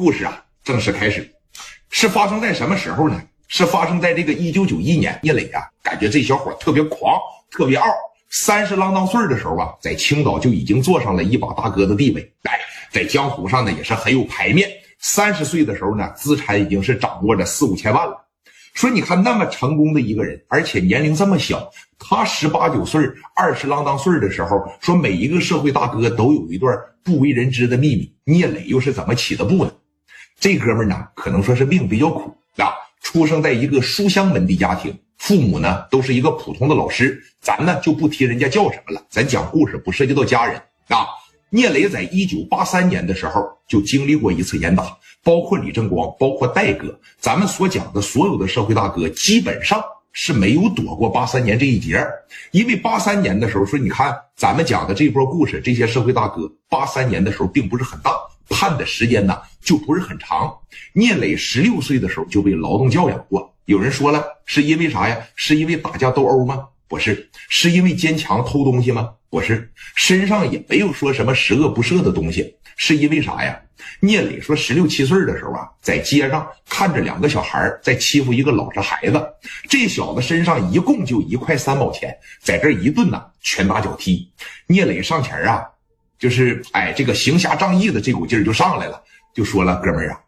故事啊正式开始，是发生在什么时候呢？是发生在这个一九九一年。聂磊啊，感觉这小伙特别狂，特别傲。三十郎当岁的时候啊，在青岛就已经坐上了一把大哥的地位，哎，在江湖上呢也是很有牌面。三十岁的时候呢，资产已经是掌握着四五千万了。说你看那么成功的一个人，而且年龄这么小，他十八九岁、二十郎当岁的时候，说每一个社会大哥都有一段不为人知的秘密。聂磊又是怎么起的步呢？这哥们呢，可能说是命比较苦啊，出生在一个书香门第家庭，父母呢都是一个普通的老师。咱呢就不提人家叫什么了，咱讲故事不涉及到家人啊。聂磊在一九八三年的时候就经历过一次严打，包括李正光，包括戴哥，咱们所讲的所有的社会大哥，基本上是没有躲过八三年这一劫。因为八三年的时候说，你看咱们讲的这波故事，这些社会大哥，八三年的时候并不是很大。判的时间呢，就不是很长。聂磊十六岁的时候就被劳动教养过。有人说了，是因为啥呀？是因为打架斗殴吗？不是，是因为坚强偷东西吗？不是，身上也没有说什么十恶不赦的东西。是因为啥呀？聂磊说，十六七岁的时候啊，在街上看着两个小孩在欺负一个老实孩子，这小子身上一共就一块三毛钱，在这一顿呢拳打脚踢。聂磊上前啊。就是哎，这个行侠仗义的这股劲儿就上来了，就说了：“哥们儿啊，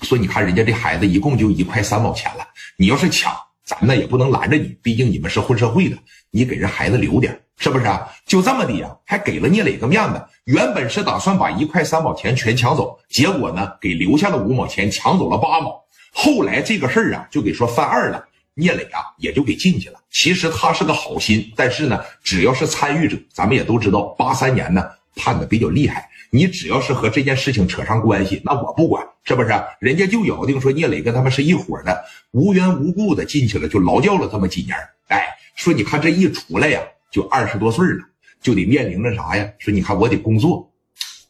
说你看人家这孩子一共就一块三毛钱了，你要是抢，咱呢也不能拦着你，毕竟你们是混社会的，你给人孩子留点，是不是啊？就这么的呀，还给了聂磊个面子。原本是打算把一块三毛钱全抢走，结果呢给留下了五毛钱，抢走了八毛。后来这个事儿啊就给说翻二了，聂磊啊也就给进去了。其实他是个好心，但是呢，只要是参与者，咱们也都知道，八三年呢。”判的比较厉害，你只要是和这件事情扯上关系，那我不管，是不是？人家就咬定说聂磊跟他们是一伙的，无缘无故的进去了，就劳教了这么几年。哎，说你看这一出来呀，就二十多岁了，就得面临着啥呀？说你看我得工作，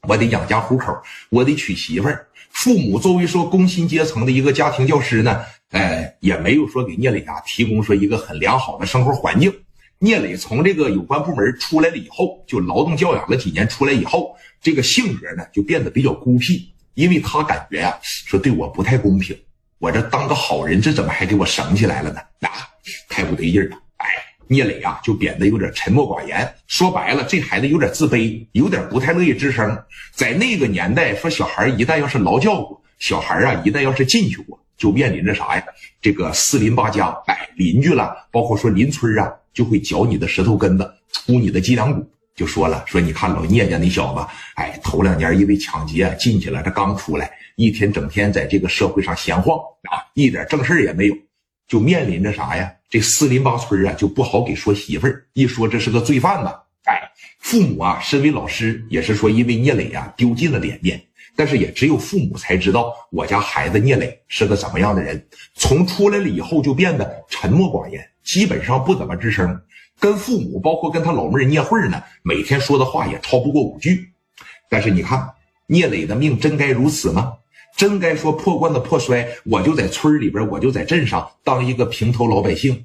我得养家糊口，我得娶媳妇儿。父母作为说工薪阶层的一个家庭教师呢，哎，也没有说给聂磊啊提供说一个很良好的生活环境。聂磊从这个有关部门出来了以后，就劳动教养了几年，出来以后，这个性格呢就变得比较孤僻，因为他感觉呀，说对我不太公平，我这当个好人，这怎么还给我省起来了呢？啊，太不对劲了！哎，聂磊啊就变得有点沉默寡言，说白了，这孩子有点自卑，有点不太乐意吱声。在那个年代，说小孩一旦要是劳教过，小孩啊一旦要是进去过，就面临着啥呀？这个四邻八家，哎，邻居了，包括说邻村啊。就会嚼你的石头根子，粗你的脊梁骨。就说了，说你看老聂家那小子，哎，头两年因为抢劫进去了，这刚出来，一天整天在这个社会上闲晃啊，一点正事也没有，就面临着啥呀？这四邻八村啊，就不好给说媳妇儿，一说这是个罪犯呢。哎，父母啊，身为老师，也是说因为聂磊啊丢尽了脸面，但是也只有父母才知道我家孩子聂磊是个怎么样的人。从出来了以后就变得沉默寡言。基本上不怎么吱声，跟父母，包括跟他老妹儿聂慧呢，每天说的话也超不过五句。但是你看，聂磊的命真该如此吗？真该说破罐子破摔，我就在村里边，我就在镇上当一个平头老百姓？